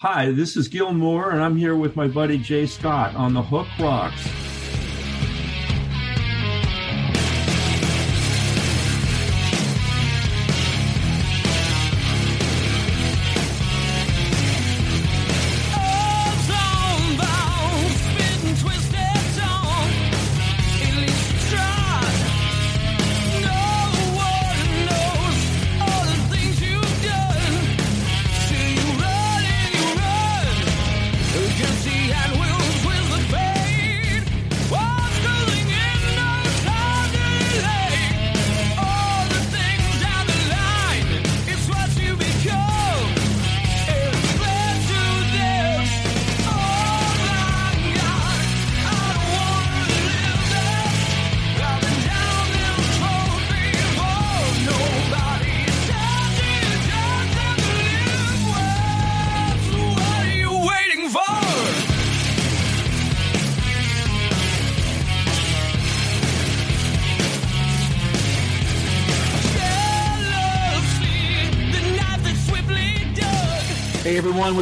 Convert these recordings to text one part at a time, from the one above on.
Hi, this is Gil Moore, and I'm here with my buddy Jay Scott on The Hook Rocks.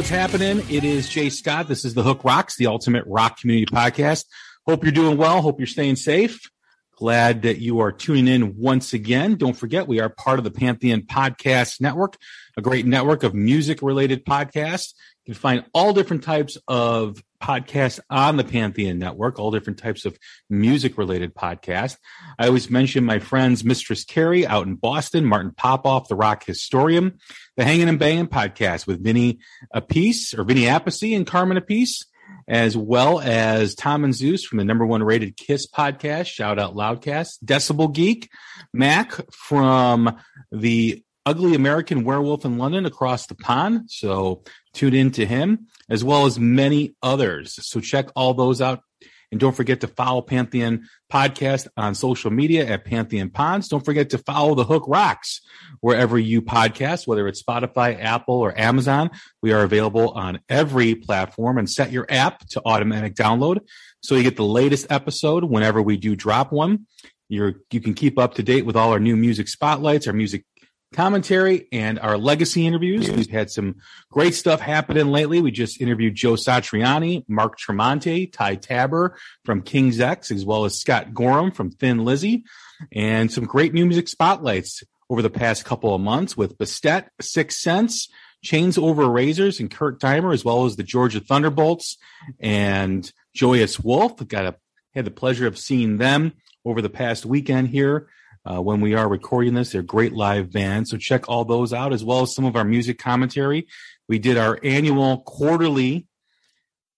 What's happening? It is Jay Scott. This is the Hook Rocks, the ultimate rock community podcast. Hope you're doing well. Hope you're staying safe. Glad that you are tuning in once again. Don't forget, we are part of the Pantheon Podcast Network, a great network of music related podcasts. You can find all different types of podcasts on the Pantheon Network, all different types of music related podcasts. I always mention my friends, Mistress Carrie out in Boston, Martin Popoff, the rock historian, the Hanging and Banging podcast with Vinny Appice or Vinny Appice and Carmine Appice, as well as Tom and Zeus from the number one rated Kiss podcast, Shout Out Loudcast, Decibel Geek, Mac from the Ugly American Werewolf in London across the pond. So tune in to him as well as many others. So check all those out. And don't forget to follow Pantheon Podcast on social media at Pantheon Pods. Don't forget to follow The Hook Rocks wherever you podcast, whether it's Spotify, Apple, or Amazon. We are available on every platform and set your app to automatic download so you get the latest episode whenever we do drop one. You're, you can keep up to date with all our new music spotlights, our music commentary and our legacy interviews. We've had some great stuff happening lately. We just interviewed Joe Satriani, Mark Tremonti, Ty Tabor from King's X, as well as Scott Gorham from Thin Lizzy, and some great new music spotlights over the past couple of months with Bastet, Six Sense, Chains Over Razors, and Kurt Deimer, as well as the Georgia Thunderbolts and Joyous Wolf. Got a, had the pleasure of seeing them over the past weekend here uh, when we are recording this. They're great live bands. So check all those out as well as some of our music commentary. We did our annual quarterly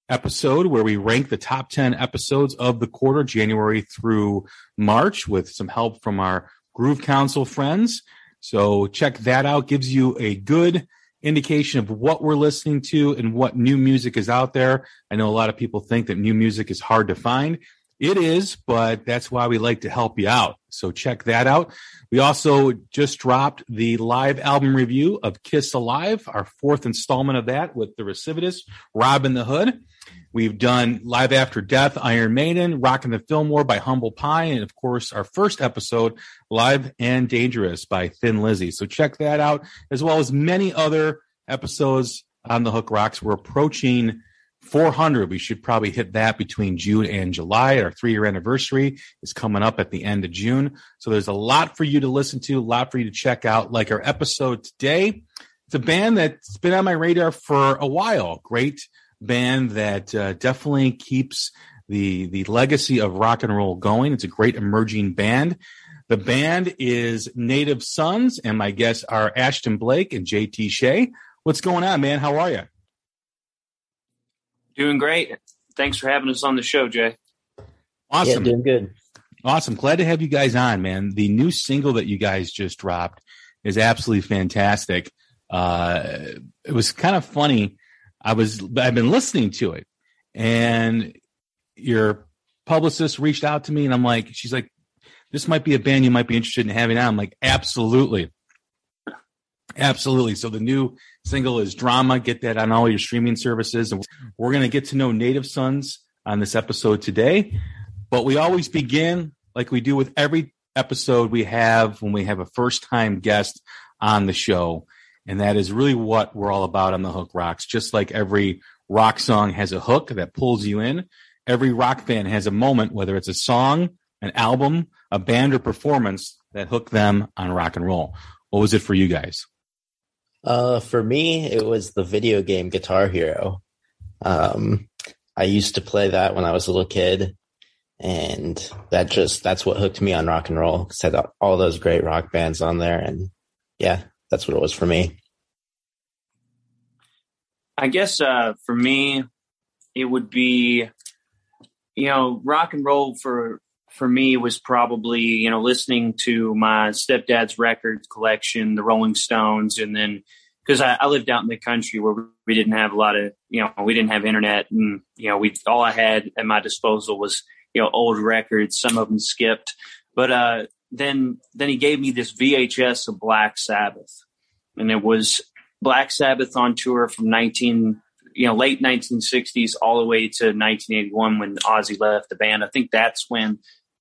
episode where we rank the top 10 episodes of the quarter, January through March, with some help from our Groove Council friends. So check that out. Gives you a good indication of what we're listening to and what new music is out there. I know a lot of people think that new music is hard to find. It is, but that's why we like to help you out. So check that out. We also just dropped the live album review of Kiss Alive, our fourth installment of that with the recidivist Rob in the Hood. We've done Live After Death, Iron Maiden, Rockin' the Fillmore by Humble Pie, and of course, our first episode, Live and Dangerous by Thin Lizzy. So check that out, as well as many other episodes on the Hook Rocks. We're approaching 400. We should probably hit that between June and July. Our three year anniversary is coming up at the end of June. So there's a lot for you to listen to, a lot for you to check out, like our episode today. It's a band that's been on my radar for a while. Great band that uh, definitely keeps the, the legacy of rock and roll going. It's a great emerging band. The band is Native Sons, and my guests are Ashton Blake and JT Shea. What's going on, man? How are you? Doing great. Thanks for having us on the show, Jay. Awesome. Yeah, doing good. Awesome. Glad to have you guys on, man. The new single that you guys just dropped is absolutely fantastic. Uh, it was kind of funny. I was, I've been listening to it and your publicist reached out to me and I'm like, she's like, this might be a band you might be interested in having on. I'm like, absolutely. Absolutely. So the new single is Drama. Get that on all your streaming services. And we're going to get to know Native Sons on this episode today. But we always begin like we do with every episode we have when we have a first time guest on the show. And that is really what we're all about on the Hook Rocks. Just like every rock song has a hook that pulls you in, every rock band has a moment, whether it's a song, an album, a band, or performance that hook them on rock and roll. What was it for you guys? Uh, for me, it was the video game Guitar Hero. Um, I used to play that when I was a little kid, and that just that's what hooked me on rock and roll. Cause I had all those great rock bands on there, and yeah, that's what it was for me. I guess uh, for me, it would be, you know, rock and roll for for me was probably you know listening to my stepdad's record collection, the Rolling Stones, and then because I, I, lived out in the country where we didn't have a lot of you know we didn't have internet, and you know we all I had at my disposal was you know old records. Some of them skipped, but uh, then then he gave me this VHS of Black Sabbath, and it was Black Sabbath on tour from 19, you know, late 1960s all the way to 1981 when Ozzy left the band. I think that's when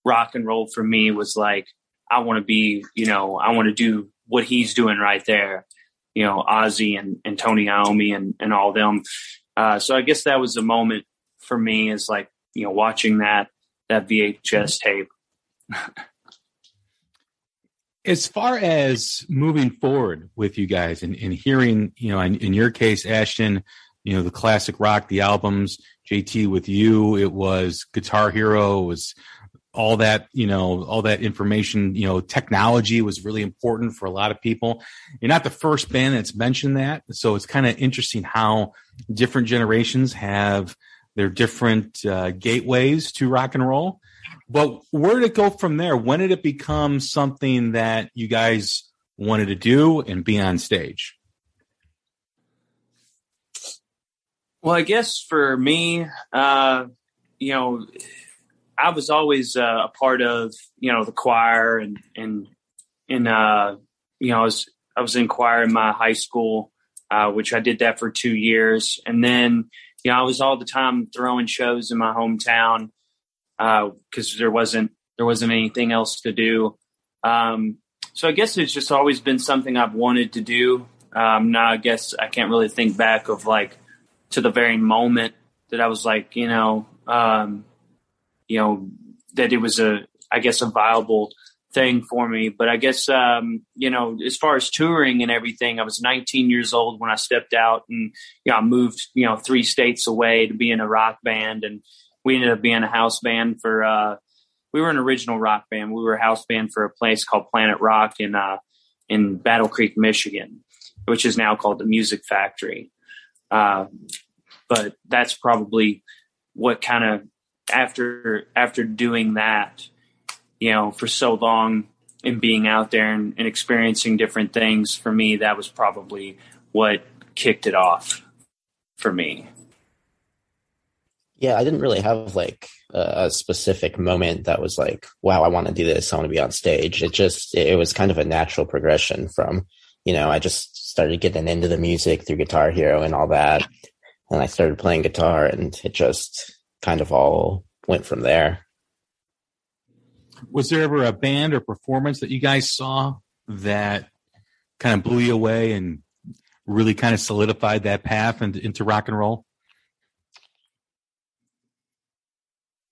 rock and roll for me was like, I want to be, you know, I want to do what he's doing right there. You know, Ozzy and, and Tony Iommi and, and all them. Uh, so I guess that was a moment for me is like, you know, watching that, that VHS tape. as far as moving forward with you guys and, and hearing, you know, in, in, your case, Ashton, you know, the classic rock, the albums, JT with you, it was Guitar Hero, it was all that, you know, all that information, you know, technology was really important for a lot of people. You're not the first band that's mentioned that. So it's kind of interesting how different generations have their different uh, gateways to rock and roll. But where did it go from there? When did it become something that you guys wanted to do and be on stage? Well, I guess for me, uh, you know, I was always uh, a part of you know the choir and and and uh, you know I was I was in choir in my high school, uh, which I did that for two years, and then you know I was all the time throwing shows in my hometown because uh, there wasn't there wasn't anything else to do. Um, so I guess it's just always been something I've wanted to do. Um, now I guess I can't really think back of like to the very moment that I was like, you know, um, you know, that it was a, I guess, a viable thing for me. But I guess, um, you know, as far as touring and everything, I was 19 years old when I stepped out and, you know, I moved, you know, three states away to be in a rock band. And, we ended up being a house band for uh, we were an original rock band. We were a house band for a place called Planet Rock in uh, in Battle Creek, Michigan, which is now called the Music Factory. Uh, but that's probably what kind of after after doing that, you know, for so long and being out there and, and experiencing different things for me, that was probably what kicked it off for me. Yeah, I didn't really have like a specific moment that was like, wow, I want to do this. I want to be on stage. It just, it was kind of a natural progression from, you know, I just started getting into the music through Guitar Hero and all that. And I started playing guitar and it just kind of all went from there. Was there ever a band or performance that you guys saw that kind of blew you away and really kind of solidified that path into, into rock and roll?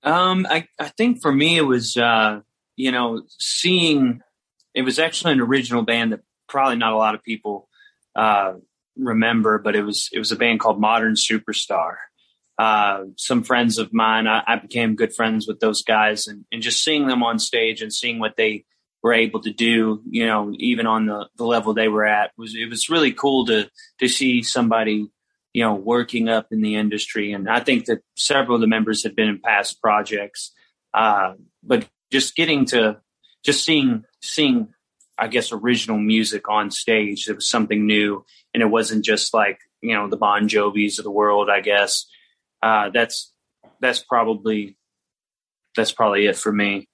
Um, I, I think for me, it was, uh, you know, seeing, it was actually an original band that probably not a lot of people, uh, remember, but it was, it was a band called Modern Superstar. Uh, some friends of mine, I, I became good friends with those guys and, and just seeing them on stage and seeing what they were able to do, you know, even on the, the level they were at was, it was really cool to, to see somebody, you know, working up in the industry. And I think that several of the members had been in past projects. Uh, but just getting to just seeing, seeing, I guess, original music on stage, it was something new. And it wasn't just like, you know, the Bon Jovis of the world, I guess. Uh, that's, that's probably, that's probably it for me.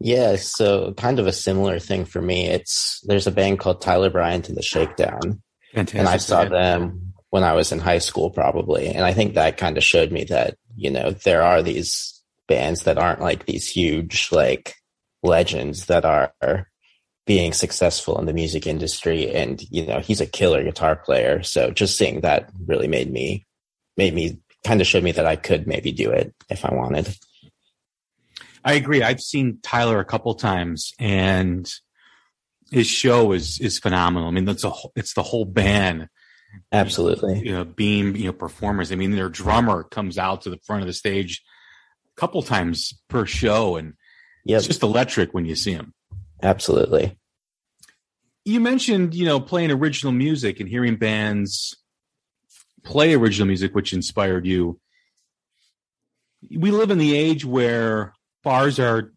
Yeah, so kind of a similar thing for me. It's there's a band called Tyler Bryant and the Shakedown. Fantastic. And I saw them when I was in high school, probably. And I think that kind of showed me that, you know, there are these bands that aren't like these huge, like legends that are, being successful in the music industry and you know he's a killer guitar player so just seeing that really made me made me kind of showed me that i could maybe do it if i wanted. I agree. I've seen tyler a couple times and his show is is phenomenal. I mean that's a it's the whole band. Absolutely. You know beam you know performers. I mean their drummer comes out to the front of the stage a couple times per show and yep. it's just electric when you see him. Absolutely. You mentioned, you know, playing original music and hearing bands play original music, which inspired you. We live in the age where bars are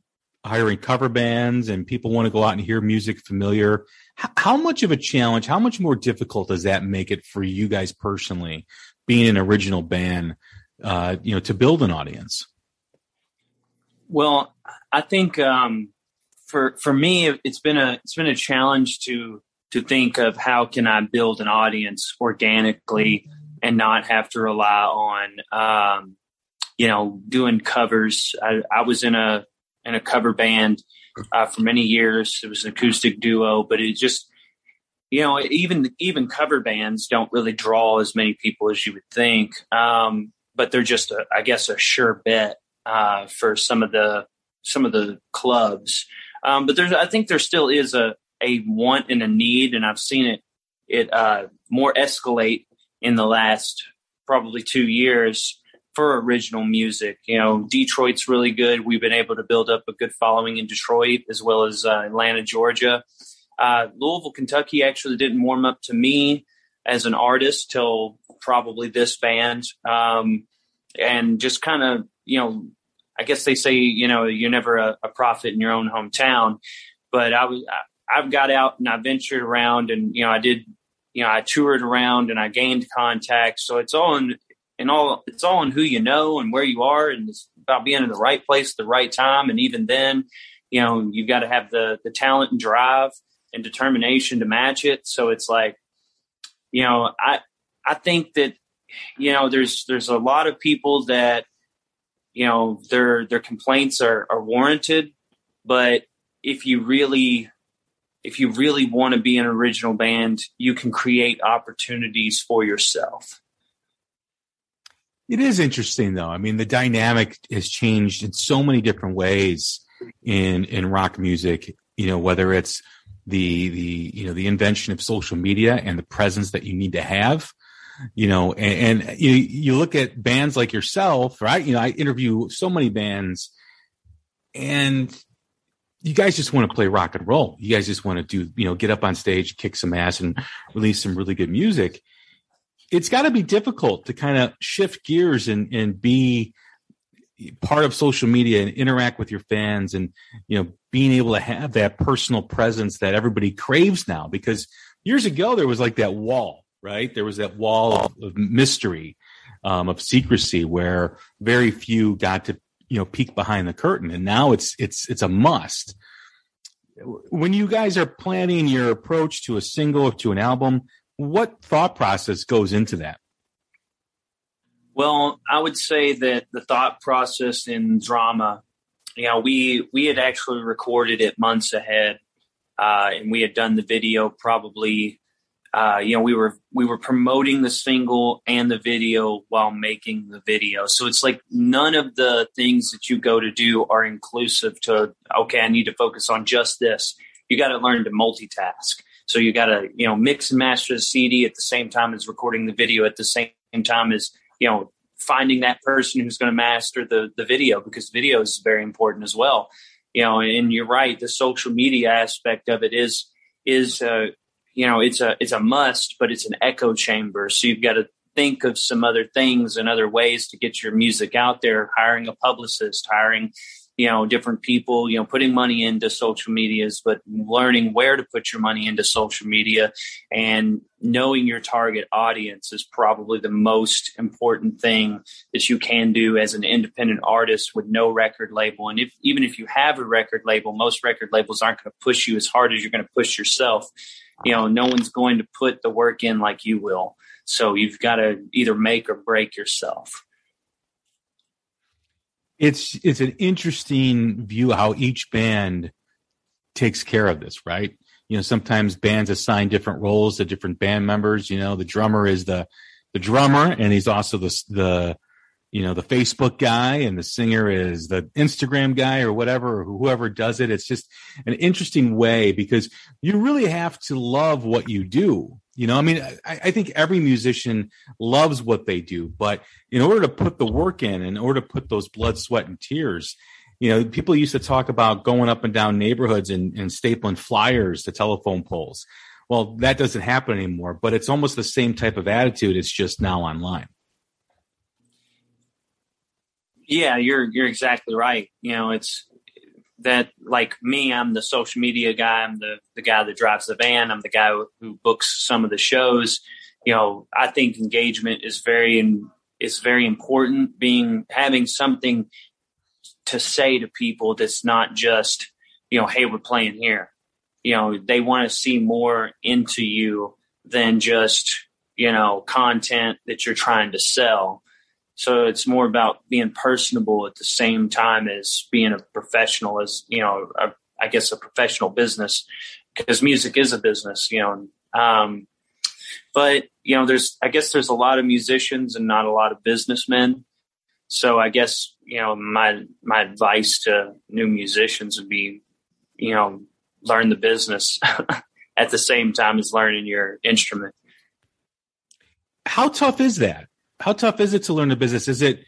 hiring cover bands and people want to go out and hear music familiar. How much of a challenge, how much more difficult does that make it for you guys personally, being an original band, uh, you know, to build an audience? Well, I think um, for for me, it's been a it's been a challenge to to think of how can I build an audience organically and not have to rely on um, you know doing covers. I, I, was in a in a cover band uh, for many years. It was an acoustic duo, but it just you know even even cover bands don't really draw as many people as you would think. Um, but they're just a, I guess a sure bet uh, for some of the some of the clubs. Um, but there's, I think there still is a, a want and a need, and I've seen it, it, uh, more escalate in the last probably two years for original music. You know, Detroit's really good. We've been able to build up a good following in Detroit as well as uh, Atlanta, Georgia. Uh, Louisville, Kentucky actually didn't warm up to me as an artist till probably this band. Um, and just kind of, you know, I guess they say, you know, you're never a, a prophet in your own hometown. But I was, I, I've got out and I ventured around and, you know, I did, you know, I toured around and I gained contacts. So it's all in, in all, it's all in who you know and where you are. And it's about being in the right place at the right time. And even then, you know, you've got to have the, the talent and drive and determination to match it. So it's like, you know, I, I think that, you know, there's, there's a lot of people that, you know their their complaints are, are warranted but if you really if you really want to be an original band you can create opportunities for yourself it is interesting though i mean the dynamic has changed in so many different ways in in rock music you know whether it's the the you know the invention of social media and the presence that you need to have you know, and, and you, you look at bands like yourself, right? You know, I interview so many bands and you guys just want to play rock and roll. You guys just want to do, you know, get up on stage, kick some ass and release some really good music. It's got to be difficult to kind of shift gears and, and be part of social media and interact with your fans and, you know, being able to have that personal presence that everybody craves now because years ago there was like that wall right? There was that wall of, of mystery, um, of secrecy where very few got to, you know, peek behind the curtain. And now it's, it's, it's a must. When you guys are planning your approach to a single or to an album, what thought process goes into that? Well, I would say that the thought process in drama, you know, we we had actually recorded it months ahead, uh, and we had done the video probably uh, you know, we were we were promoting the single and the video while making the video. So it's like none of the things that you go to do are inclusive to okay, I need to focus on just this. You got to learn to multitask. So you got to you know mix and master the CD at the same time as recording the video at the same time as you know finding that person who's going to master the the video because video is very important as well. You know, and you're right. The social media aspect of it is is uh, you know it's a it's a must but it's an echo chamber. So you've got to think of some other things and other ways to get your music out there. Hiring a publicist hiring you know different people you know putting money into social medias but learning where to put your money into social media and knowing your target audience is probably the most important thing that you can do as an independent artist with no record label. And if even if you have a record label most record labels aren't going to push you as hard as you're going to push yourself you know, no one's going to put the work in like you will. So you've got to either make or break yourself. It's it's an interesting view how each band takes care of this, right? You know, sometimes bands assign different roles to different band members. You know, the drummer is the the drummer, and he's also the the you know the Facebook guy, and the singer is the Instagram guy or whatever, or whoever does it. It's just an interesting way because you really have to love what you do. You know, I mean, I, I think every musician loves what they do, but in order to put the work in, in order to put those blood, sweat, and tears, you know, people used to talk about going up and down neighborhoods and, and stapling flyers to telephone poles. Well, that doesn't happen anymore, but it's almost the same type of attitude. It's just now online. Yeah, you're you're exactly right. You know, it's that like me, I'm the social media guy. I'm the the guy that drives the van. I'm the guy who books some of the shows. You know, I think engagement is very and is very important. Being having something to say to people that's not just you know, hey, we're playing here you know they want to see more into you than just you know content that you're trying to sell so it's more about being personable at the same time as being a professional as you know a, I guess a professional business because music is a business you know um, but you know there's i guess there's a lot of musicians and not a lot of businessmen so i guess you know my my advice to new musicians would be you know learn the business at the same time as learning your instrument. How tough is that? How tough is it to learn the business? Is it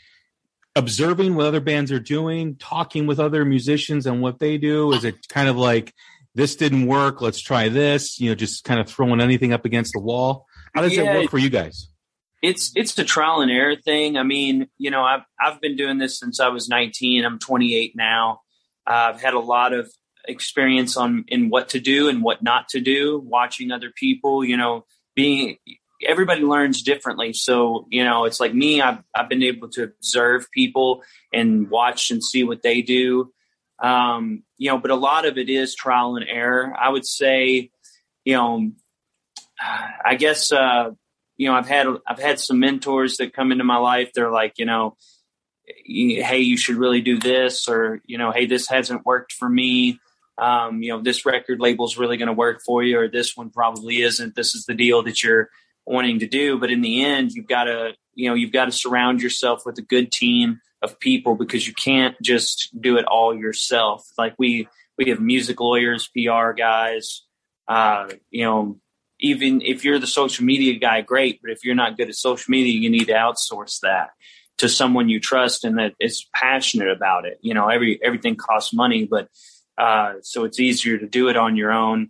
observing what other bands are doing, talking with other musicians and what they do? Is it kind of like this didn't work, let's try this, you know, just kind of throwing anything up against the wall? How does yeah, it work for you guys? It's it's a trial and error thing. I mean, you know, I've I've been doing this since I was 19. I'm 28 now. Uh, I've had a lot of experience on in what to do and what not to do watching other people you know being everybody learns differently. So you know it's like me i've, I've been able to observe people and watch and see what they do. Um, you know but a lot of it is trial and error. I would say you know i guess uh, you know i've had i've had some mentors that come into my life. They're like you know hey you should really do this or you know hey this hasn't worked for me. Um, you know, this record label is really going to work for you, or this one probably isn't. This is the deal that you're wanting to do. But in the end, you've got to, you know, you've got to surround yourself with a good team of people because you can't just do it all yourself. Like we, we have music lawyers, PR guys, uh, you know, even if you're the social media guy, great. But if you're not good at social media, you need to outsource that to someone you trust and that is passionate about it. You know, every, everything costs money, but uh, so it's easier to do it on your own.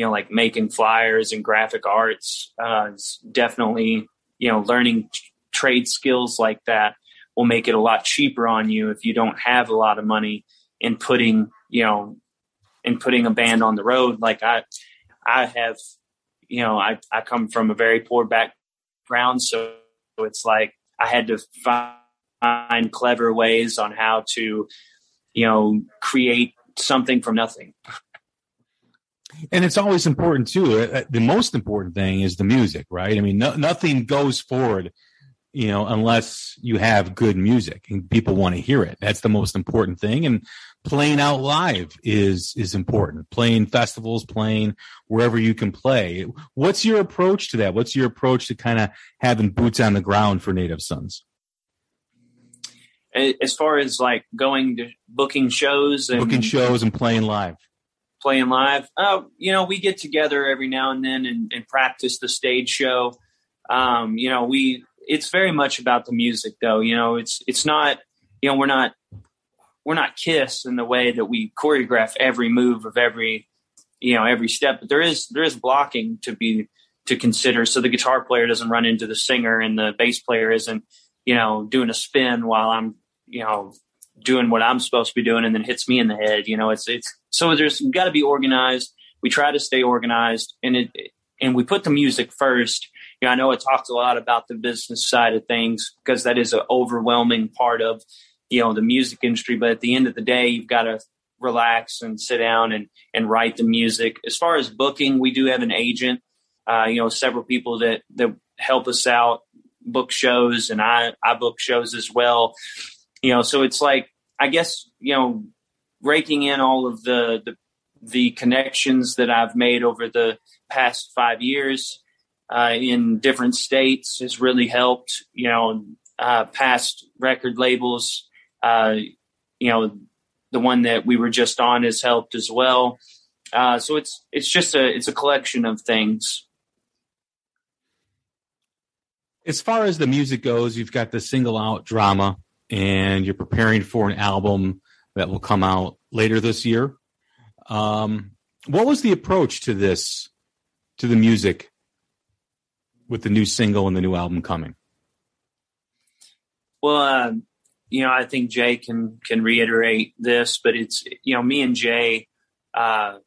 You know, like making flyers and graphic arts. Uh, definitely, you know, learning t- trade skills like that will make it a lot cheaper on you if you don't have a lot of money in putting, you know, in putting a band on the road. Like I, I have, you know, I, I come from a very poor background. So it's like I had to find clever ways on how to, you know, create something from nothing. And it's always important too. Uh, uh, the most important thing is the music, right? I mean, no, nothing goes forward, you know, unless you have good music and people want to hear it. That's the most important thing. And playing out live is is important. Playing festivals, playing wherever you can play. What's your approach to that? What's your approach to kind of having boots on the ground for Native Sons? as far as like going to booking shows and booking shows and playing live playing live. Uh, you know we get together every now and then and, and practice the stage show. Um, you know we it's very much about the music though. You know it's it's not you know we're not we're not kiss in the way that we choreograph every move of every you know every step but there is there is blocking to be to consider. So the guitar player doesn't run into the singer and the bass player isn't you know doing a spin while i'm you know, doing what I'm supposed to be doing and then hits me in the head. You know, it's, it's, so there's got to be organized. We try to stay organized and it, and we put the music first. You know, I know it talks a lot about the business side of things because that is an overwhelming part of, you know, the music industry. But at the end of the day, you've got to relax and sit down and, and write the music. As far as booking, we do have an agent, uh, you know, several people that, that help us out book shows and I, I book shows as well you know, so it's like I guess you know raking in all of the the the connections that I've made over the past five years uh, in different states has really helped. You know, uh, past record labels, uh, you know, the one that we were just on has helped as well. Uh, so it's it's just a it's a collection of things. As far as the music goes, you've got the single out drama, and you're preparing for an album that will come out later this year. Um, what was the approach to this, to the music, with the new single and the new album coming? Well, uh, you know, I think Jay can can reiterate this, but it's you know, me and Jay, uh,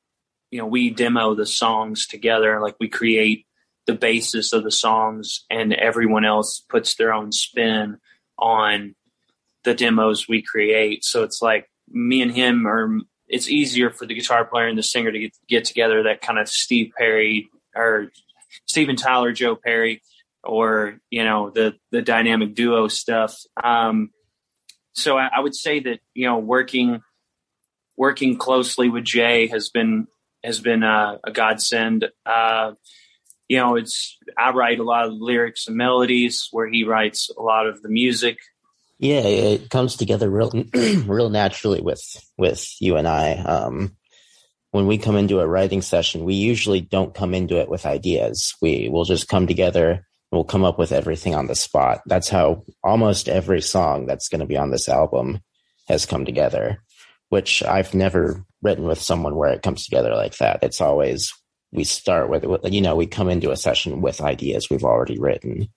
you know, we demo the songs together. Like we create the basis of the songs, and everyone else puts their own spin on the demos we create. So it's like me and him are. It's easier for the guitar player and the singer to get, get together. That kind of Steve Perry or Steven Tyler, Joe Perry, or you know the the dynamic duo stuff. Um, so I, I, would say that you know working working closely with Jay has been has been a, a godsend. Uh, you know, it's I write a lot of lyrics and melodies, where he writes a lot of the music. Yeah, it comes together real real naturally with with you and I. Um, when we come into a writing session, we usually don't come into it with ideas. We will just come together we'll come up with everything on the spot. That's how almost every song that's going to be on this album has come together, which I've never written with someone where it comes together like that. It's always we start with, you know, we come into a session with ideas we've already written.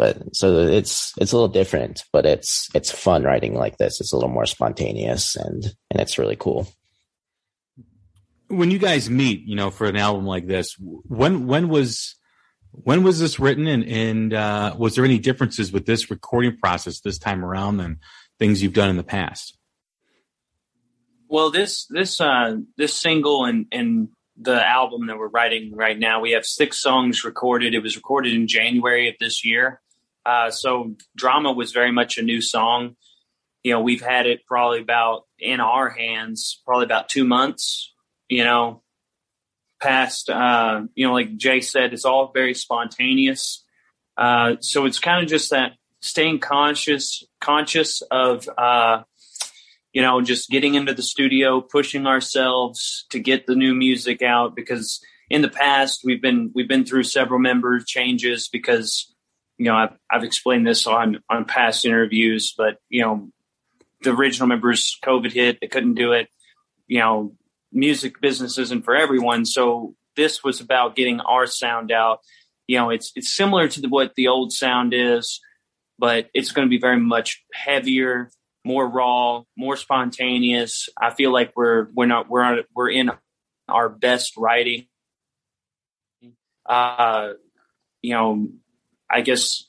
But so it's it's a little different, but it's it's fun writing like this. It's a little more spontaneous and and it's really cool. When you guys meet, you know, for an album like this, when when was when was this written, and, and uh, was there any differences with this recording process this time around than things you've done in the past? Well, this this uh, this single and and the album that we're writing right now, we have six songs recorded. It was recorded in January of this year. Uh, so drama was very much a new song. You know, we've had it probably about in our hands, probably about two months. You know, past, uh, you know, like Jay said, it's all very spontaneous. Uh, so it's kind of just that staying conscious, conscious of, uh, you know, just getting into the studio, pushing ourselves to get the new music out because in the past we've been we've been through several member changes because you know I've, I've explained this on on past interviews, but you know the original members COVID hit, they couldn't do it. You know, music business isn't for everyone. So this was about getting our sound out. You know, it's it's similar to the, what the old sound is, but it's going to be very much heavier, more raw, more spontaneous. I feel like we're we're not we're on, we're in our best writing. Uh, you know, I guess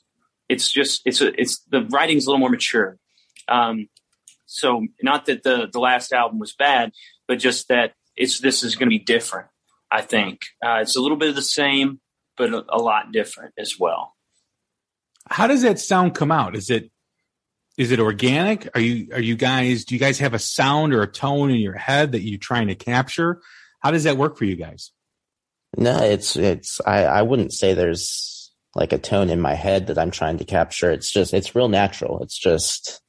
it's just it's a, it's the writing's a little more mature. Um, so not that the the last album was bad, but just that it's this is going to be different. I think uh, it's a little bit of the same, but a, a lot different as well. How does that sound come out? Is it is it organic? Are you are you guys do you guys have a sound or a tone in your head that you're trying to capture? How does that work for you guys? No, it's it's I, I wouldn't say there's like a tone in my head that I'm trying to capture. It's just it's real natural. It's just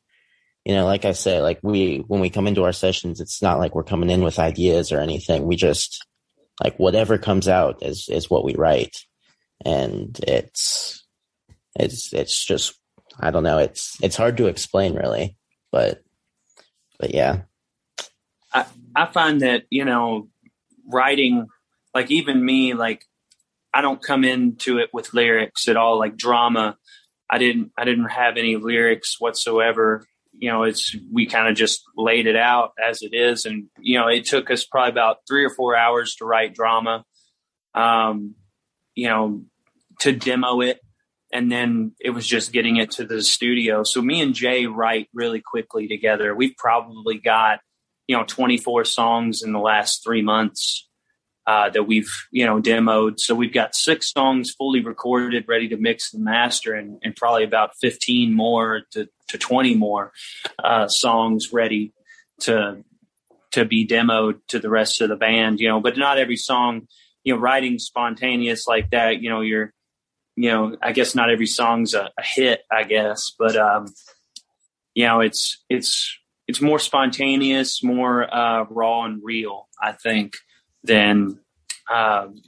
you know, like I said, like we, when we come into our sessions, it's not like we're coming in with ideas or anything. We just, like whatever comes out is, is what we write. And it's, it's, it's just, I don't know. It's, it's hard to explain really, but, but yeah. I, I find that, you know, writing, like even me, like I don't come into it with lyrics at all, like drama. I didn't, I didn't have any lyrics whatsoever you know, it's we kind of just laid it out as it is, and you know, it took us probably about three or four hours to write drama, um, you know, to demo it, and then it was just getting it to the studio. So me and Jay write really quickly together. We've probably got you know 24 songs in the last three months uh, that we've you know demoed. So we've got six songs fully recorded, ready to mix and master, and, and probably about 15 more to, to 20 more uh, songs ready to to be demoed to the rest of the band, you know, but not every song, you know, writing spontaneous like that, you know, you're, you know, I guess not every song's a, a hit, I guess, but, um, you know, it's, it's, it's more spontaneous, more, uh, raw and real, I think, than, um,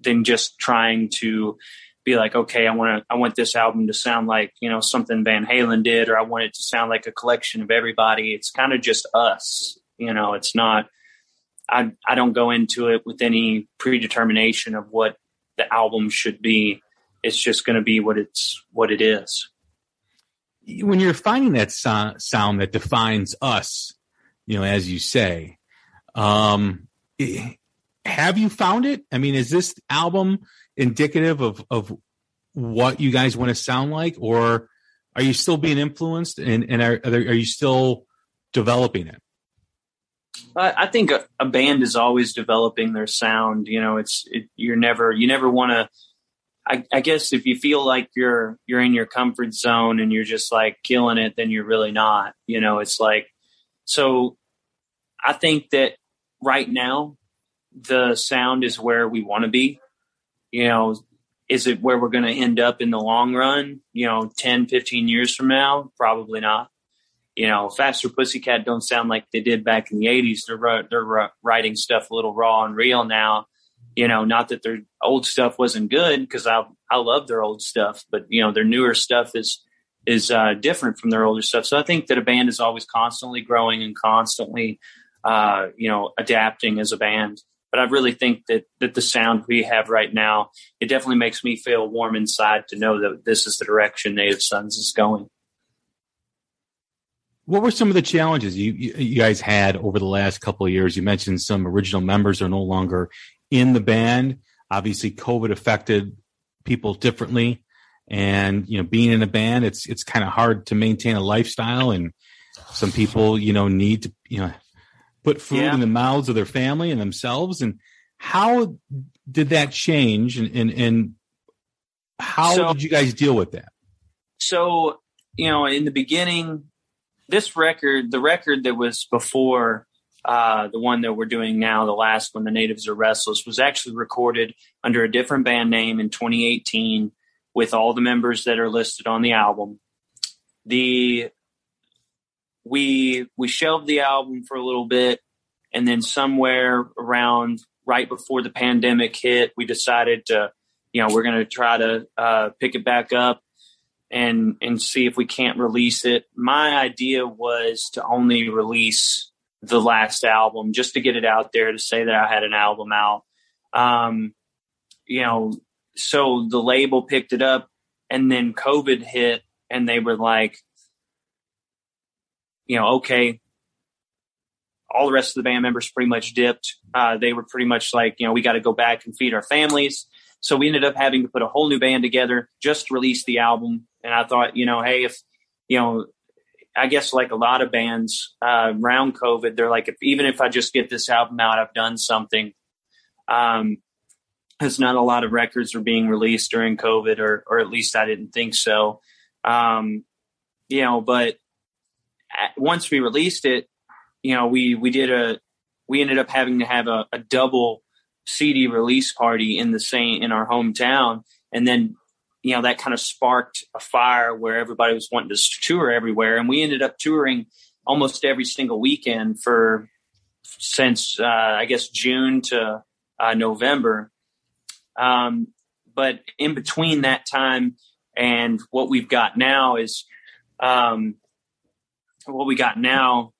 than just trying to be like, okay, I want to, I want this album to sound like, you know, something Van Halen did, or I want it to sound like a collection of everybody. It's kind of just us, you know, it's not, I, I don't go into it with any predetermination of what the album should be. It's just going to be what it's, what it is. When you're finding that so- sound that defines us, you know, as you say, um, have you found it? I mean, is this album indicative of of what you guys want to sound like, or are you still being influenced and and are are, there, are you still developing it? I think a, a, band is always developing their sound. You know, it's it, you're never you never want to. I, I, guess if you feel like you're you're in your comfort zone and you're just like killing it, then you're really not. You know, it's like so. I think that right now the sound is where we want to be. You know, is it where we're going to end up in the long run? You know, 10, 15 years from now? Probably not. You know, Faster Pussycat don't sound like they did back in the 80s. They're, they're writing stuff a little raw and real now. You know, not that their old stuff wasn't good because I, I love their old stuff, but, you know, their newer stuff is, is uh, different from their older stuff. So I think that a band is always constantly growing and constantly, uh, you know, adapting as a band but I really think that that the sound we have right now, it definitely makes me feel warm inside to know that this is the direction Native Sons is going. What were some of the challenges you you guys had over the last couple of years? You mentioned some original members are no longer in the band. Obviously, COVID affected people differently, and you know, being in a band, it's it's kind of hard to maintain a lifestyle, and some people, you know, need to you know put food yeah. in the mouths of their family and themselves. And how did that change? And and, and how so, did you guys deal with that? So you know, in the beginning, this record, the record that was before uh, the one that we're doing now, the last one, The Natives Are Restless, was actually recorded under a different band name in 2018 with all the members that are listed on the album. The we we shelved the album for a little bit and then somewhere around right before the pandemic hit we decided to you know we're going to try to uh, pick it back up and and see if we can't release it. My idea was to only release the last album just to get it out there to say that i had an album out. Um you know so the label picked it up and then covid hit and they were like you know, okay, all the rest of the band members pretty much dipped. Uh, they were pretty much like, you know, we got to go back and feed our families. So we ended up having to put a whole new band together just to release the album. And I thought, you know, hey, if, you know, I guess like a lot of bands uh, around COVID, they're like, if, even if I just get this album out, I've done something. Um, because not a lot of records were being released during COVID, or or at least I didn't think so. Um, you know, but once we released it, you know, we we did a we ended up having to have a, a double CD release party in the same in our hometown, and then you know that kind of sparked a fire where everybody was wanting to tour everywhere, and we ended up touring almost every single weekend for since uh, I guess June to uh, November. Um, but in between that time and what we've got now is um, what we got now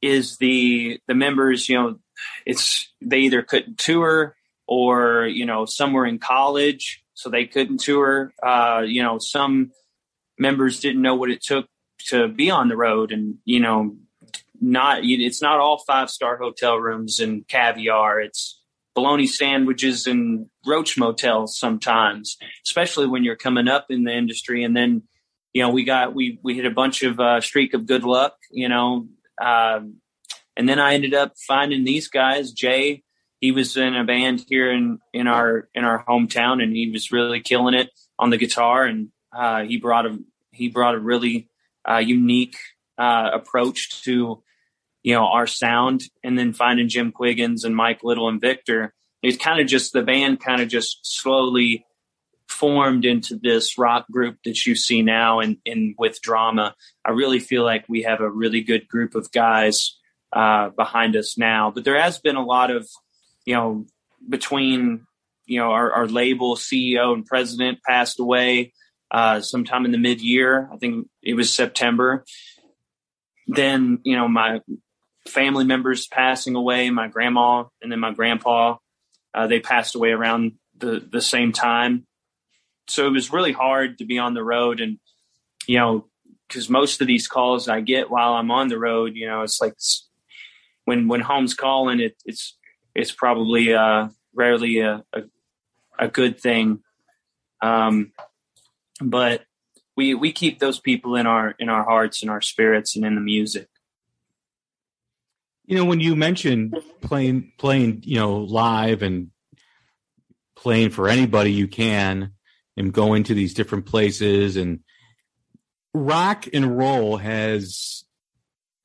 is the the members you know it's they either couldn't tour or you know some were in college so they couldn't tour. Uh you know some members didn't know what it took to be on the road and you know not it's not all five star hotel rooms and caviar. It's bologna sandwiches and roach motels sometimes especially when you're coming up in the industry. And then you know, we got we we hit a bunch of uh, streak of good luck, you know, um, and then I ended up finding these guys. Jay, he was in a band here in in our in our hometown, and he was really killing it on the guitar, and uh, he brought a he brought a really uh, unique uh, approach to you know, our sound and then finding Jim Quiggins and Mike Little and Victor. It's kind of just the band kind of just slowly formed into this rock group that you see now and, and with drama. I really feel like we have a really good group of guys uh, behind us now. But there has been a lot of, you know, between, you know, our, our label CEO and president passed away uh, sometime in the mid year. I think it was September. Then, you know, my family members passing away, my grandma and then my grandpa, uh, they passed away around the, the same time so it was really hard to be on the road and you know because most of these calls i get while i'm on the road you know it's like when when home's calling it it's it's probably uh rarely a, a, a good thing. Um but we we keep those people in our in our hearts and our spirits and in the music. You know when you mentioned playing playing you know live and playing for anybody you can and going to these different places and rock and roll has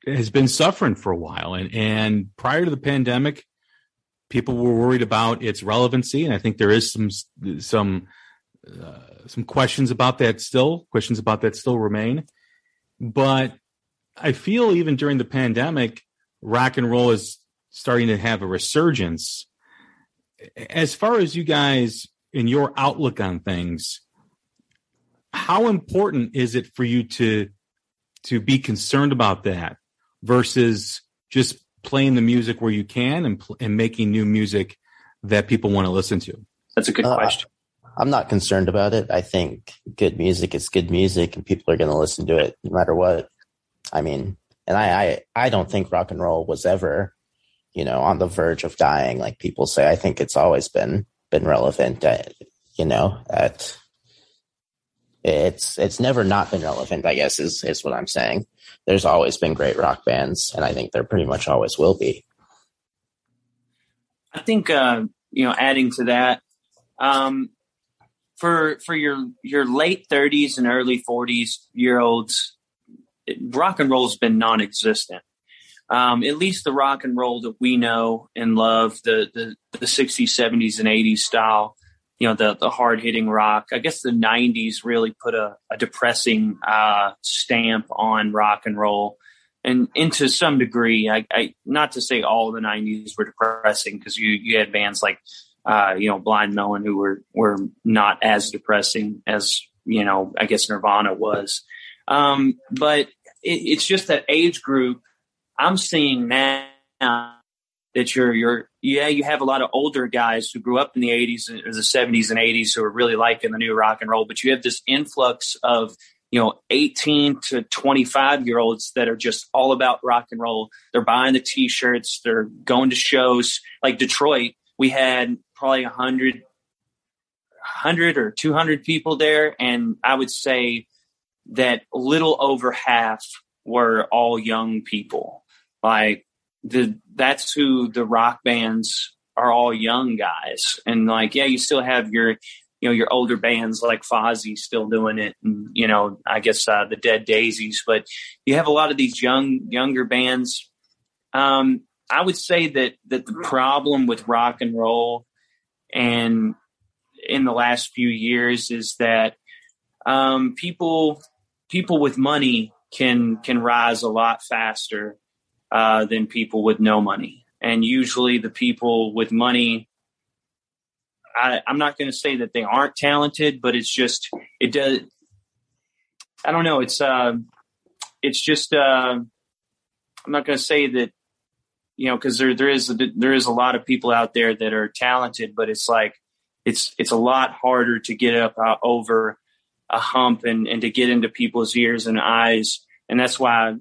has been suffering for a while. And and prior to the pandemic people were worried about its relevancy and i think there is some some uh, some questions about that still questions about that still remain. But i feel even during the pandemic rock and roll is starting to have a resurgence. As far as you guys in your outlook on things, how important is it for you to to be concerned about that versus just playing the music where you can and and making new music that people want to listen to? That's a good uh, question. I'm not concerned about it. I think good music is good music, and people are going to listen to it no matter what. I mean, and I, I I don't think rock and roll was ever, you know, on the verge of dying, like people say. I think it's always been been relevant. At, you know, at it's it's never not been relevant. I guess is is what I'm saying. There's always been great rock bands, and I think there pretty much always will be. I think uh, you know, adding to that, um, for for your your late 30s and early 40s year olds, rock and roll has been non-existent um, at least the rock and roll that we know and love, the the, the 60s, 70s, and 80s style, you know, the the hard hitting rock. I guess the 90s really put a, a depressing uh, stamp on rock and roll. And, and to some degree, I, I not to say all the 90s were depressing because you, you had bands like, uh, you know, Blind Melon who were, were not as depressing as, you know, I guess Nirvana was. Um, but it, it's just that age group I'm seeing now that you're you're yeah you have a lot of older guys who grew up in the 80s or the 70s and 80s who are really liking the new rock and roll, but you have this influx of you know 18 to 25 year olds that are just all about rock and roll. They're buying the t-shirts, they're going to shows like Detroit. We had probably 100 100 or 200 people there and I would say that little over half were all young people like the that's who the rock bands are all young guys. And like, yeah, you still have your you know your older bands like Fozzy still doing it, and you know I guess uh, the Dead Daisies, but you have a lot of these young younger bands. Um, I would say that that the problem with rock and roll and in the last few years is that um, people people with money can can rise a lot faster uh, than people with no money. And usually the people with money, I, I'm not going to say that they aren't talented, but it's just, it does, I don't know. It's, uh, it's just, uh, I'm not going to say that, you know, because there there is a, there is a lot of people out there that are talented, but it's like it's it's a lot harder to get up uh, over a hump and and to get into people's ears and eyes, and that's why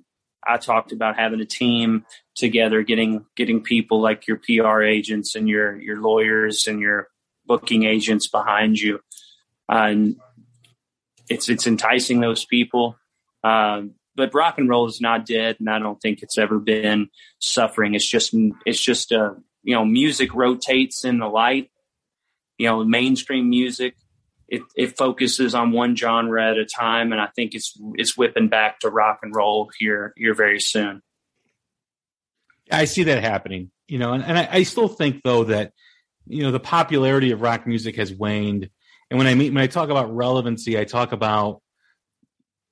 I talked about having a team together, getting getting people like your PR agents and your your lawyers and your booking agents behind you, uh, and it's it's enticing those people. Uh, but rock and roll is not dead, and I don't think it's ever been suffering. It's just it's just a uh, you know music rotates in the light. You know, mainstream music it, it focuses on one genre at a time, and I think it's it's whipping back to rock and roll here here very soon. I see that happening, you know, and, and I, I still think though that, you know, the popularity of rock music has waned. And when I mean, when I talk about relevancy, I talk about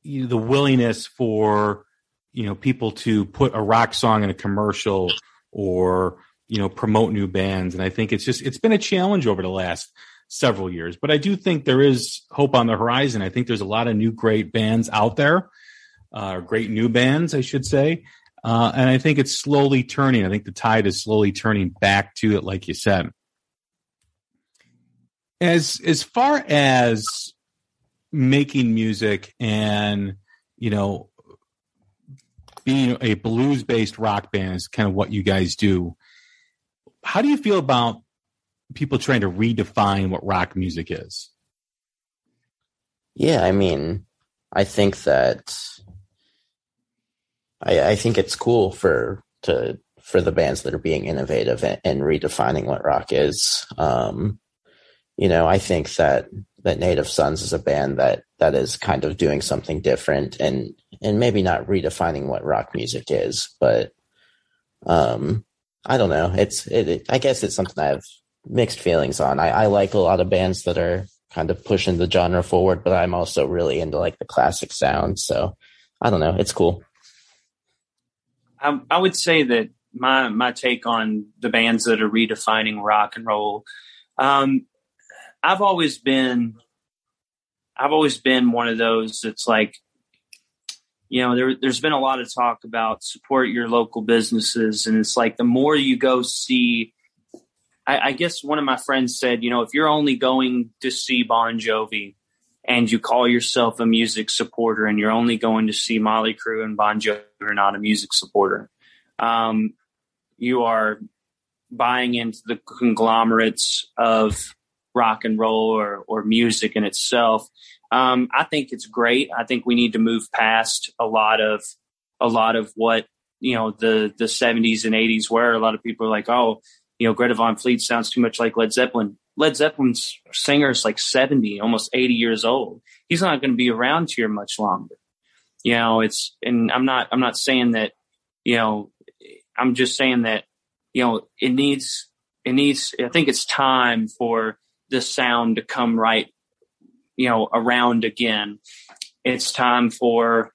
you know, the willingness for, you know, people to put a rock song in a commercial or, you know, promote new bands. And I think it's just, it's been a challenge over the last several years, but I do think there is hope on the horizon. I think there's a lot of new great bands out there, uh, great new bands, I should say. Uh, and I think it's slowly turning. I think the tide is slowly turning back to it, like you said. As as far as making music and you know being a blues based rock band is kind of what you guys do. How do you feel about people trying to redefine what rock music is? Yeah, I mean, I think that I, I think it's cool for to for the bands that are being innovative and, and redefining what rock is. Um, you know, I think that that Native Sons is a band that that is kind of doing something different and and maybe not redefining what rock music is, but um, I don't know. It's it, it, I guess it's something I have mixed feelings on. I, I like a lot of bands that are kind of pushing the genre forward, but I'm also really into like the classic sound. So I don't know. It's cool. I, I would say that my my take on the bands that are redefining rock and roll. Um, I've always been, I've always been one of those that's like, you know, there, there's been a lot of talk about support your local businesses, and it's like the more you go see. I, I guess one of my friends said, you know, if you're only going to see Bon Jovi, and you call yourself a music supporter and you're only going to see Mötley Crüe and Bon Jovi you're not a music supporter. Um, you are buying into the conglomerates of rock and roll or, or music in itself. Um, I think it's great. I think we need to move past a lot of a lot of what you know the the 70s and 80s were. A lot of people are like, oh, you know, Greta Van Fleet sounds too much like Led Zeppelin. Led Zeppelin's singer is like 70, almost 80 years old. He's not going to be around here much longer. You know, it's, and I'm not, I'm not saying that, you know, I'm just saying that, you know, it needs, it needs, I think it's time for the sound to come right, you know, around again. It's time for,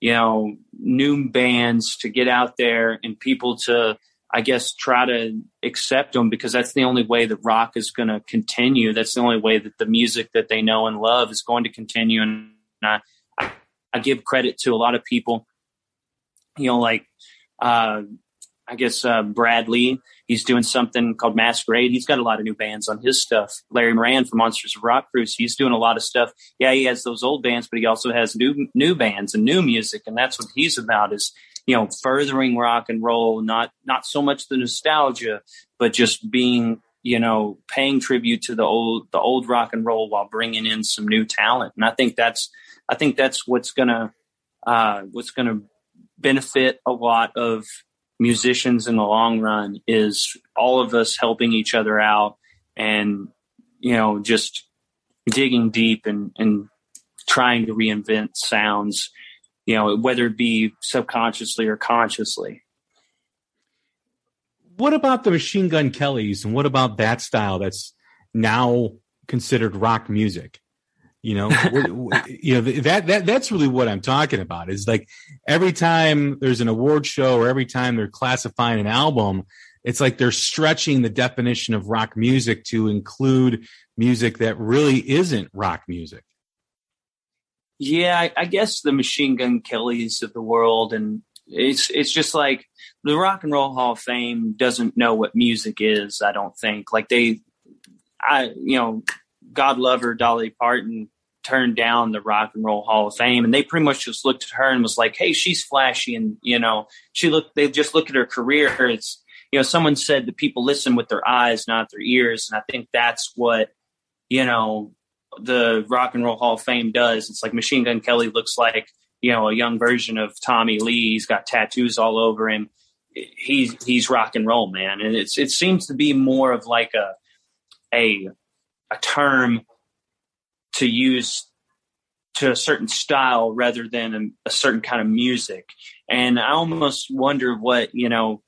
you know, new bands to get out there and people to, I guess, try to accept them because that's the only way that rock is going to continue. That's the only way that the music that they know and love is going to continue. And I, I give credit to a lot of people, you know, like, uh, I guess, uh, Bradley, he's doing something called Masquerade. He's got a lot of new bands on his stuff. Larry Morand from Monsters of Rock Cruise, he's doing a lot of stuff. Yeah, he has those old bands, but he also has new, new bands and new music. And that's what he's about is, you know, furthering rock and roll, not not so much the nostalgia, but just being, you know, paying tribute to the old the old rock and roll while bringing in some new talent. And I think that's I think that's what's gonna uh, what's gonna benefit a lot of musicians in the long run is all of us helping each other out and you know just digging deep and and trying to reinvent sounds you know, whether it be subconsciously or consciously. What about the Machine Gun Kellys and what about that style that's now considered rock music? You know, you know that that that's really what I'm talking about. Is like every time there's an award show or every time they're classifying an album, it's like they're stretching the definition of rock music to include music that really isn't rock music. Yeah, I, I guess the Machine Gun Kellys of the world, and it's it's just like the Rock and Roll Hall of Fame doesn't know what music is. I don't think like they, I you know, God love her, Dolly Parton turned down the Rock and Roll Hall of Fame, and they pretty much just looked at her and was like, "Hey, she's flashy," and you know, she looked. They just look at her career. It's you know, someone said that people listen with their eyes, not their ears, and I think that's what you know the Rock and Roll Hall of Fame does. It's like Machine Gun Kelly looks like you know a young version of Tommy Lee. He's got tattoos all over him. He's he's rock and roll man, and it's it seems to be more of like a a a term to use to a certain style rather than a, a certain kind of music. And I almost wonder what you know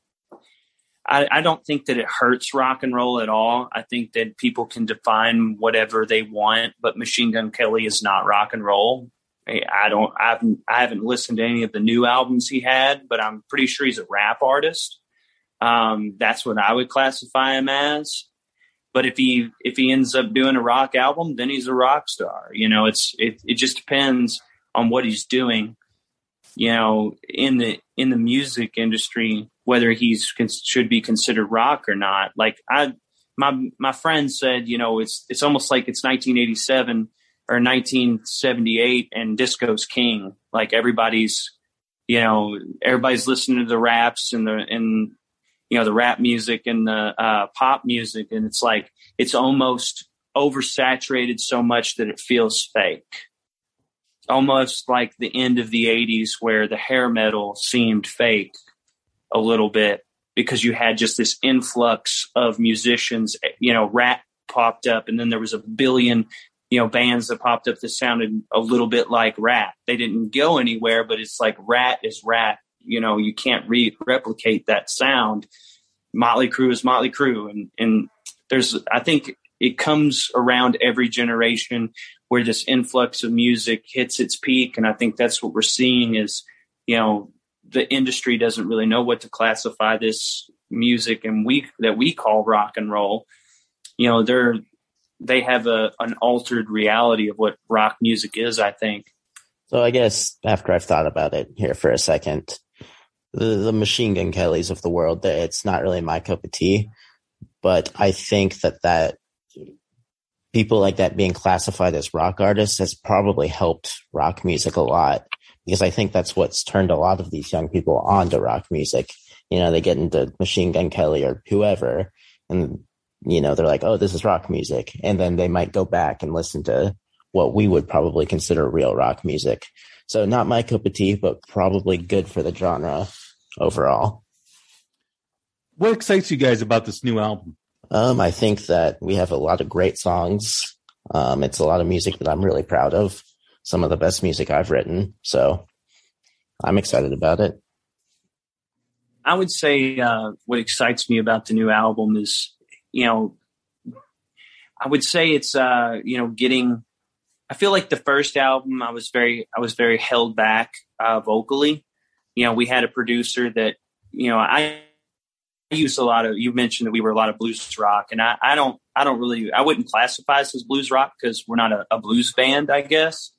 I, I don't think that it hurts rock and roll at all. I think that people can define whatever they want, but Machine Gun Kelly is not rock and roll. I don't. I haven't. I haven't listened to any of the new albums he had, but I'm pretty sure he's a rap artist. Um, that's what I would classify him as. But if he if he ends up doing a rock album, then he's a rock star. You know, it's it it just depends on what he's doing. You know, in the in the music industry, whether he's should be considered rock or not. Like I, my my friend said, you know, it's it's almost like it's 1987 or 1978 and disco's king. Like everybody's, you know, everybody's listening to the raps and the and you know the rap music and the uh, pop music, and it's like it's almost oversaturated so much that it feels fake. Almost like the end of the 80s where the hair metal seemed fake a little bit because you had just this influx of musicians, you know, rap popped up and then there was a billion you know bands that popped up that sounded a little bit like Ratt they didn't go anywhere but it's like Ratt is Ratt you know you can't re- replicate that sound. Motley crue is motley crue. And and there's i think it comes around every generation where this influx of music hits its peak. And i think that's what we're seeing is you know the industry doesn't really know what to classify this music and we that we call rock and roll. You know they're they have a an altered reality of what rock music is i think. So i guess after i've thought about it here for a second the, the machine gun kellys of the world it's not really my cup of tea but i think that that people like that being classified as rock artists has probably helped rock music a lot because i think that's what's turned a lot of these young people on to rock music you know they get into machine gun kelly or whoever and you know they're like oh this is rock music and then they might go back and listen to what we would probably consider real rock music so not my cup of tea but probably good for the genre overall. What excites you guys about this new album? Um, I think that we have a lot of great songs. Um, it's a lot of music that I'm really proud of. Some of the best music I've written. So I'm excited about it. I would say uh, what excites me about the new album is, you know, I would say it's, uh, you know, getting. I feel like the first album, I was very, I was very held back uh, vocally, you know, we had a producer that, you know, I used a lot of, you mentioned that we were a lot of blues rock and I, I don't, I don't really, I wouldn't classify us as blues rock because we're not a, a, blues band, I guess.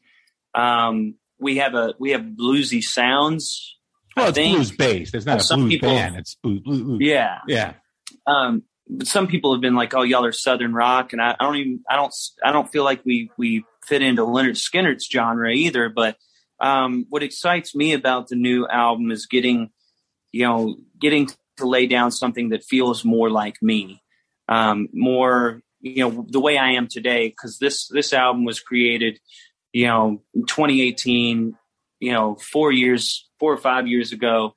Um, we have a, we have bluesy sounds. Well, I it's think. blues based. it's not well, a blues people, band. It's blues, blues. Yeah. Yeah. Um, but some people have been like, "Oh, y'all are Southern rock," and I, I, don't even, I don't, I don't feel like we we fit into Lynyrd Skynyrd's genre either. But um, what excites me about the new album is getting, you know, getting to lay down something that feels more like me, um, more, you know, the way I am today. Because this this album was created, you know, 2018, you know, four years, four or five years ago.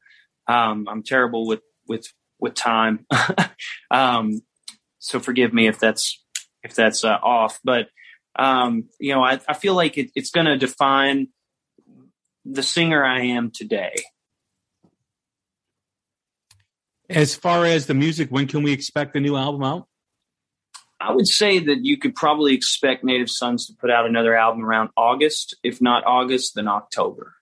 Um, I'm terrible with with with time, um, so forgive me if that's if that's uh, off. But um, you know, I, I feel like it, it's going to define the singer I am today. As far as the music, when can we expect the new album out? I would say that you could probably expect Native Sons to put out another album around August. If not August, then October.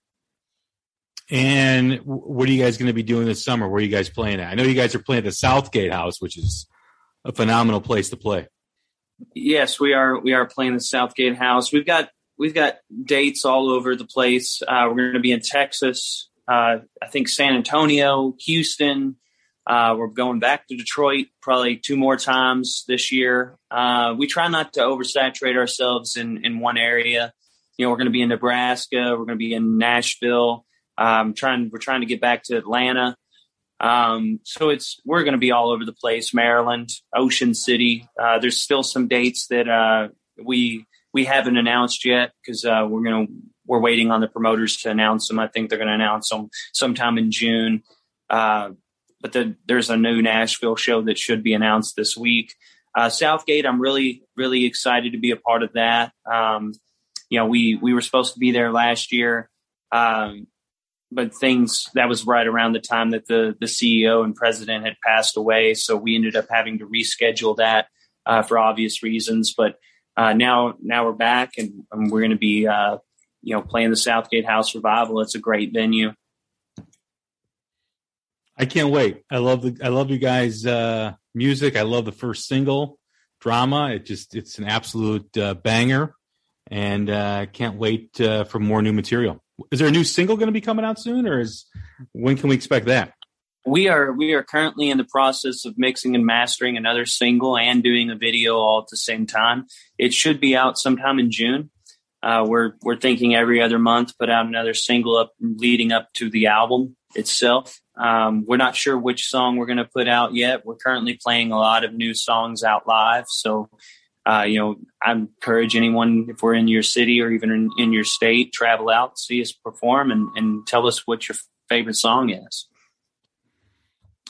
And what are you guys going to be doing this summer? Where are you guys playing at? I know you guys are playing at the Southgate House, which is a phenomenal place to play. Yes, we are. We are playing the Southgate House. We've got we've got dates all over the place. Uh, we're going to be in Texas, uh, I think San Antonio, Houston. Uh, we're going back to Detroit probably two more times this year. Uh, we try not to oversaturate ourselves in, in one area. You know, we're going to be in Nebraska. We're going to be in Nashville. Um, trying, we're trying to get back to Atlanta. Um, so it's we're going to be all over the place. Maryland, Ocean City. Uh, there's still some dates that uh, we we haven't announced yet because uh, we're going to we're waiting on the promoters to announce them. I think they're going to announce them sometime in June. But the, there's a new Nashville show that should be announced this week. Uh, Southgate, I'm really really excited to be a part of that. Um, you know, we we were supposed to be there last year. Um, but things that was right around the time that the the CEO and president had passed away, so we ended up having to reschedule that uh, for obvious reasons. But uh, now now we're back, and, and we're going to be uh, you know playing the Southgate House Revival. It's a great venue. I can't wait. I love the I love you guys' uh, music. I love the first single, drama. It just it's an absolute uh, banger, and uh, can't wait uh, for more new material. Is there a new single going to be coming out soon, or is when can we expect that? We are we are currently in the process of mixing and mastering another single and doing a video all at the same time. It should be out sometime in June. Uh, we're we're thinking every other month put out another single up leading up to the album itself. Um, we're not sure which song we're going to put out yet. We're currently playing a lot of new songs out live, so uh, you know, I encourage anyone if we're in your city or even in, in your state, travel out, see us perform, and, and tell us what your favorite song is.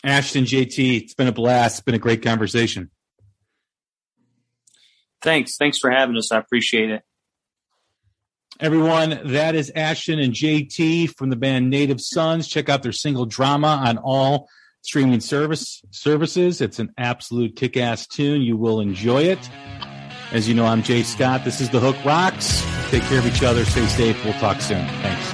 Ashton JT, it's been a blast. It's been a great conversation. Thanks. Thanks for having us. I appreciate it. Everyone, that is Ashton and JT from the band Native Sons. Check out their single drama on all streaming service services. It's an absolute kick-ass tune. You will enjoy it. As you know, I'm Jay Scott. This is The Hook Rocks. Take care of each other. Stay safe. We'll talk soon. Thanks.